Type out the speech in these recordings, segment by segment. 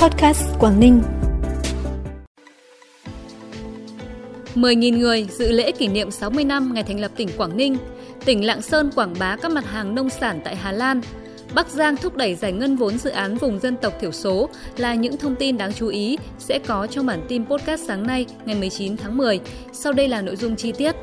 Podcast Quảng Ninh. 10.000 người dự lễ kỷ niệm 60 năm ngày thành lập tỉnh Quảng Ninh. Tỉnh Lạng Sơn quảng bá các mặt hàng nông sản tại Hà Lan. Bắc Giang thúc đẩy giải ngân vốn dự án vùng dân tộc thiểu số là những thông tin đáng chú ý sẽ có trong bản tin podcast sáng nay, ngày 19 tháng 10. Sau đây là nội dung chi tiết.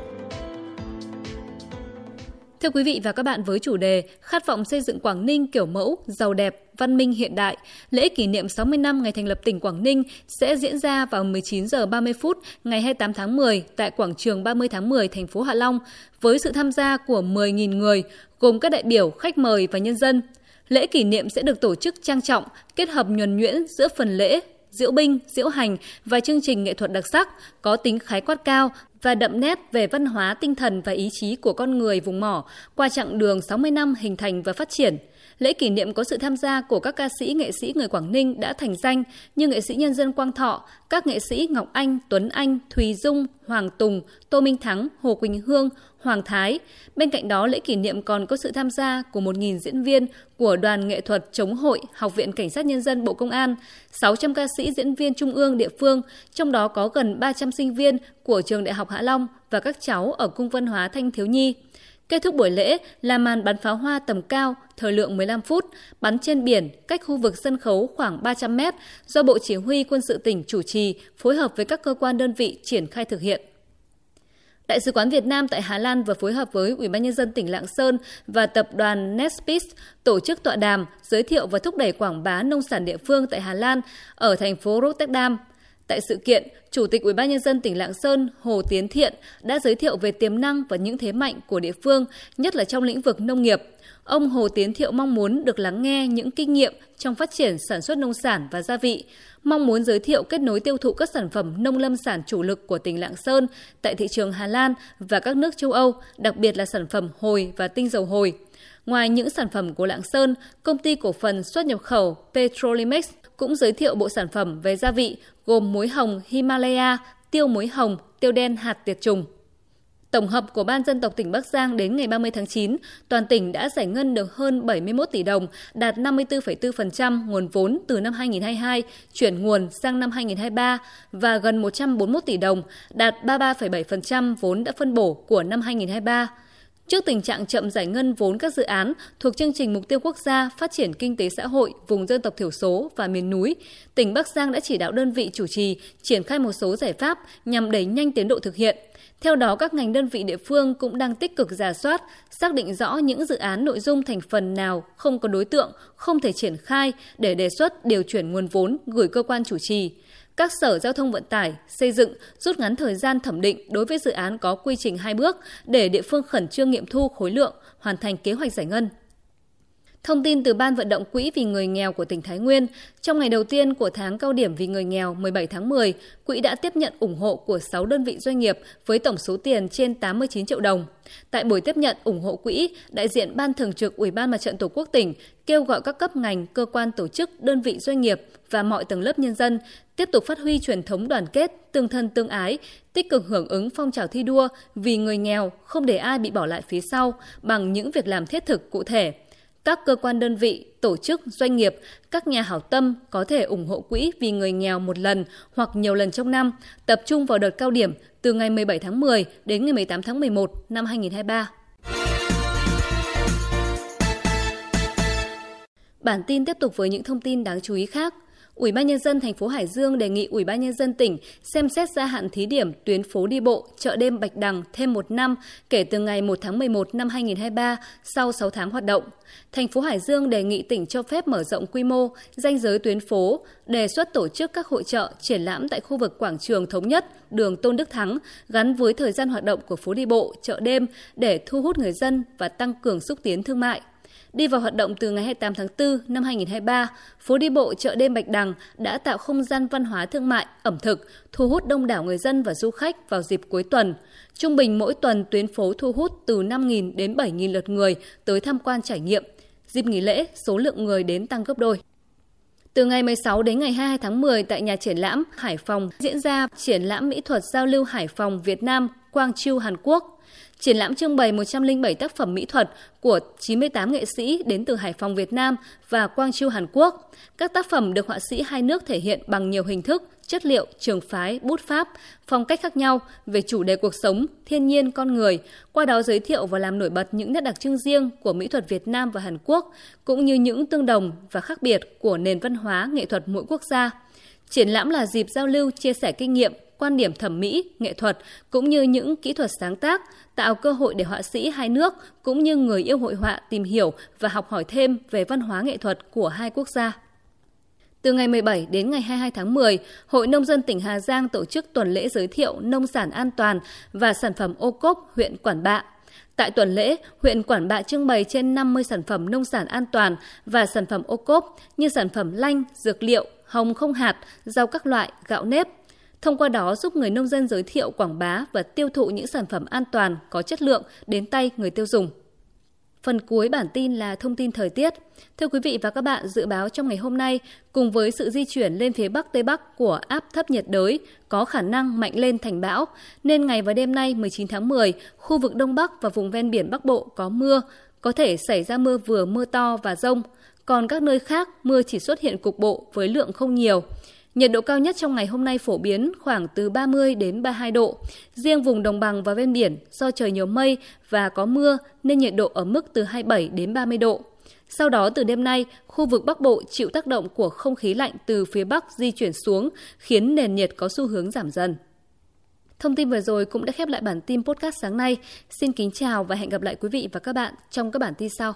Thưa quý vị và các bạn với chủ đề Khát vọng xây dựng Quảng Ninh kiểu mẫu, giàu đẹp, văn minh hiện đại, lễ kỷ niệm 60 năm ngày thành lập tỉnh Quảng Ninh sẽ diễn ra vào 19 giờ 30 phút ngày 28 tháng 10 tại quảng trường 30 tháng 10 thành phố Hạ Long với sự tham gia của 10.000 người gồm các đại biểu, khách mời và nhân dân. Lễ kỷ niệm sẽ được tổ chức trang trọng, kết hợp nhuần nhuyễn giữa phần lễ, diễu binh, diễu hành và chương trình nghệ thuật đặc sắc có tính khái quát cao và đậm nét về văn hóa, tinh thần và ý chí của con người vùng mỏ qua chặng đường 60 năm hình thành và phát triển. Lễ kỷ niệm có sự tham gia của các ca sĩ, nghệ sĩ người Quảng Ninh đã thành danh như nghệ sĩ nhân dân Quang Thọ, các nghệ sĩ Ngọc Anh, Tuấn Anh, Thùy Dung, Hoàng Tùng, Tô Minh Thắng, Hồ Quỳnh Hương, Hoàng Thái. Bên cạnh đó, lễ kỷ niệm còn có sự tham gia của 1.000 diễn viên của Đoàn Nghệ thuật Chống hội Học viện Cảnh sát Nhân dân Bộ Công an, 600 ca sĩ diễn viên trung ương địa phương, trong đó có gần 300 sinh viên của Trường Đại học Hạ Long và các cháu ở Cung văn hóa Thanh Thiếu Nhi. Kết thúc buổi lễ là màn bắn pháo hoa tầm cao, thời lượng 15 phút, bắn trên biển, cách khu vực sân khấu khoảng 300 mét, do Bộ Chỉ huy Quân sự tỉnh chủ trì, phối hợp với các cơ quan đơn vị triển khai thực hiện. Đại sứ quán Việt Nam tại Hà Lan vừa phối hợp với Ủy ban nhân dân tỉnh Lạng Sơn và tập đoàn Nespis tổ chức tọa đàm giới thiệu và thúc đẩy quảng bá nông sản địa phương tại Hà Lan ở thành phố Rotterdam. Tại sự kiện, Chủ tịch ubnd tỉnh Lạng Sơn Hồ Tiến Thiện đã giới thiệu về tiềm năng và những thế mạnh của địa phương, nhất là trong lĩnh vực nông nghiệp. Ông Hồ Tiến Thiệu mong muốn được lắng nghe những kinh nghiệm trong phát triển sản xuất nông sản và gia vị, mong muốn giới thiệu kết nối tiêu thụ các sản phẩm nông lâm sản chủ lực của tỉnh Lạng Sơn tại thị trường Hà Lan và các nước châu Âu, đặc biệt là sản phẩm hồi và tinh dầu hồi. Ngoài những sản phẩm của Lạng Sơn, công ty cổ phần xuất nhập khẩu Petrolimex cũng giới thiệu bộ sản phẩm về gia vị gồm muối hồng Himalaya, tiêu muối hồng, tiêu đen hạt tiệt trùng. Tổng hợp của Ban dân tộc tỉnh Bắc Giang đến ngày 30 tháng 9, toàn tỉnh đã giải ngân được hơn 71 tỷ đồng, đạt 54,4% nguồn vốn từ năm 2022 chuyển nguồn sang năm 2023 và gần 141 tỷ đồng, đạt 33,7% vốn đã phân bổ của năm 2023. Trước tình trạng chậm giải ngân vốn các dự án thuộc chương trình mục tiêu quốc gia phát triển kinh tế xã hội vùng dân tộc thiểu số và miền núi, tỉnh Bắc Giang đã chỉ đạo đơn vị chủ trì triển khai một số giải pháp nhằm đẩy nhanh tiến độ thực hiện. Theo đó, các ngành đơn vị địa phương cũng đang tích cực giả soát, xác định rõ những dự án nội dung thành phần nào không có đối tượng, không thể triển khai để đề xuất điều chuyển nguồn vốn gửi cơ quan chủ trì các sở giao thông vận tải, xây dựng rút ngắn thời gian thẩm định đối với dự án có quy trình hai bước để địa phương khẩn trương nghiệm thu khối lượng, hoàn thành kế hoạch giải ngân. Thông tin từ Ban vận động Quỹ vì người nghèo của tỉnh Thái Nguyên, trong ngày đầu tiên của tháng cao điểm vì người nghèo 17 tháng 10, quỹ đã tiếp nhận ủng hộ của 6 đơn vị doanh nghiệp với tổng số tiền trên 89 triệu đồng. Tại buổi tiếp nhận ủng hộ quỹ, đại diện Ban Thường trực Ủy ban Mặt trận Tổ quốc tỉnh kêu gọi các cấp ngành, cơ quan tổ chức, đơn vị doanh nghiệp và mọi tầng lớp nhân dân tiếp tục phát huy truyền thống đoàn kết, tương thân tương ái, tích cực hưởng ứng phong trào thi đua vì người nghèo, không để ai bị bỏ lại phía sau bằng những việc làm thiết thực cụ thể các cơ quan đơn vị, tổ chức, doanh nghiệp, các nhà hảo tâm có thể ủng hộ quỹ vì người nghèo một lần hoặc nhiều lần trong năm, tập trung vào đợt cao điểm từ ngày 17 tháng 10 đến ngày 18 tháng 11 năm 2023. Bản tin tiếp tục với những thông tin đáng chú ý khác. Ủy ban nhân dân thành phố Hải Dương đề nghị Ủy ban nhân dân tỉnh xem xét gia hạn thí điểm tuyến phố đi bộ chợ đêm Bạch Đằng thêm một năm kể từ ngày 1 tháng 11 năm 2023 sau 6 tháng hoạt động. Thành phố Hải Dương đề nghị tỉnh cho phép mở rộng quy mô, danh giới tuyến phố, đề xuất tổ chức các hội trợ, triển lãm tại khu vực quảng trường Thống Nhất, đường Tôn Đức Thắng gắn với thời gian hoạt động của phố đi bộ, chợ đêm để thu hút người dân và tăng cường xúc tiến thương mại. Đi vào hoạt động từ ngày 28 tháng 4 năm 2023, phố đi bộ chợ đêm Bạch Đằng đã tạo không gian văn hóa thương mại, ẩm thực, thu hút đông đảo người dân và du khách vào dịp cuối tuần. Trung bình mỗi tuần tuyến phố thu hút từ 5.000 đến 7.000 lượt người tới tham quan trải nghiệm. Dịp nghỉ lễ, số lượng người đến tăng gấp đôi. Từ ngày 16 đến ngày 22 tháng 10 tại nhà triển lãm Hải Phòng diễn ra triển lãm mỹ thuật giao lưu Hải Phòng Việt Nam Quang Chiêu, Hàn Quốc. Triển lãm trưng bày 107 tác phẩm mỹ thuật của 98 nghệ sĩ đến từ Hải Phòng Việt Nam và Quang Chiêu Hàn Quốc. Các tác phẩm được họa sĩ hai nước thể hiện bằng nhiều hình thức, chất liệu, trường phái, bút pháp, phong cách khác nhau về chủ đề cuộc sống, thiên nhiên, con người, qua đó giới thiệu và làm nổi bật những nét đặc trưng riêng của mỹ thuật Việt Nam và Hàn Quốc, cũng như những tương đồng và khác biệt của nền văn hóa nghệ thuật mỗi quốc gia. Triển lãm là dịp giao lưu, chia sẻ kinh nghiệm, quan điểm thẩm mỹ, nghệ thuật cũng như những kỹ thuật sáng tác, tạo cơ hội để họa sĩ hai nước cũng như người yêu hội họa tìm hiểu và học hỏi thêm về văn hóa nghệ thuật của hai quốc gia. Từ ngày 17 đến ngày 22 tháng 10, Hội Nông dân tỉnh Hà Giang tổ chức tuần lễ giới thiệu nông sản an toàn và sản phẩm ô cốp huyện Quản Bạ. Tại tuần lễ, huyện Quản Bạ trưng bày trên 50 sản phẩm nông sản an toàn và sản phẩm ô cốp như sản phẩm lanh, dược liệu, hồng không hạt, rau các loại, gạo nếp. Thông qua đó giúp người nông dân giới thiệu quảng bá và tiêu thụ những sản phẩm an toàn, có chất lượng đến tay người tiêu dùng. Phần cuối bản tin là thông tin thời tiết. Thưa quý vị và các bạn, dự báo trong ngày hôm nay, cùng với sự di chuyển lên phía Bắc Tây Bắc của áp thấp nhiệt đới có khả năng mạnh lên thành bão, nên ngày và đêm nay 19 tháng 10, khu vực Đông Bắc và vùng ven biển Bắc Bộ có mưa, có thể xảy ra mưa vừa mưa to và rông. Còn các nơi khác, mưa chỉ xuất hiện cục bộ với lượng không nhiều. Nhiệt độ cao nhất trong ngày hôm nay phổ biến khoảng từ 30 đến 32 độ. Riêng vùng đồng bằng và ven biển do trời nhiều mây và có mưa nên nhiệt độ ở mức từ 27 đến 30 độ. Sau đó từ đêm nay, khu vực Bắc Bộ chịu tác động của không khí lạnh từ phía Bắc di chuyển xuống, khiến nền nhiệt có xu hướng giảm dần. Thông tin vừa rồi cũng đã khép lại bản tin podcast sáng nay. Xin kính chào và hẹn gặp lại quý vị và các bạn trong các bản tin sau.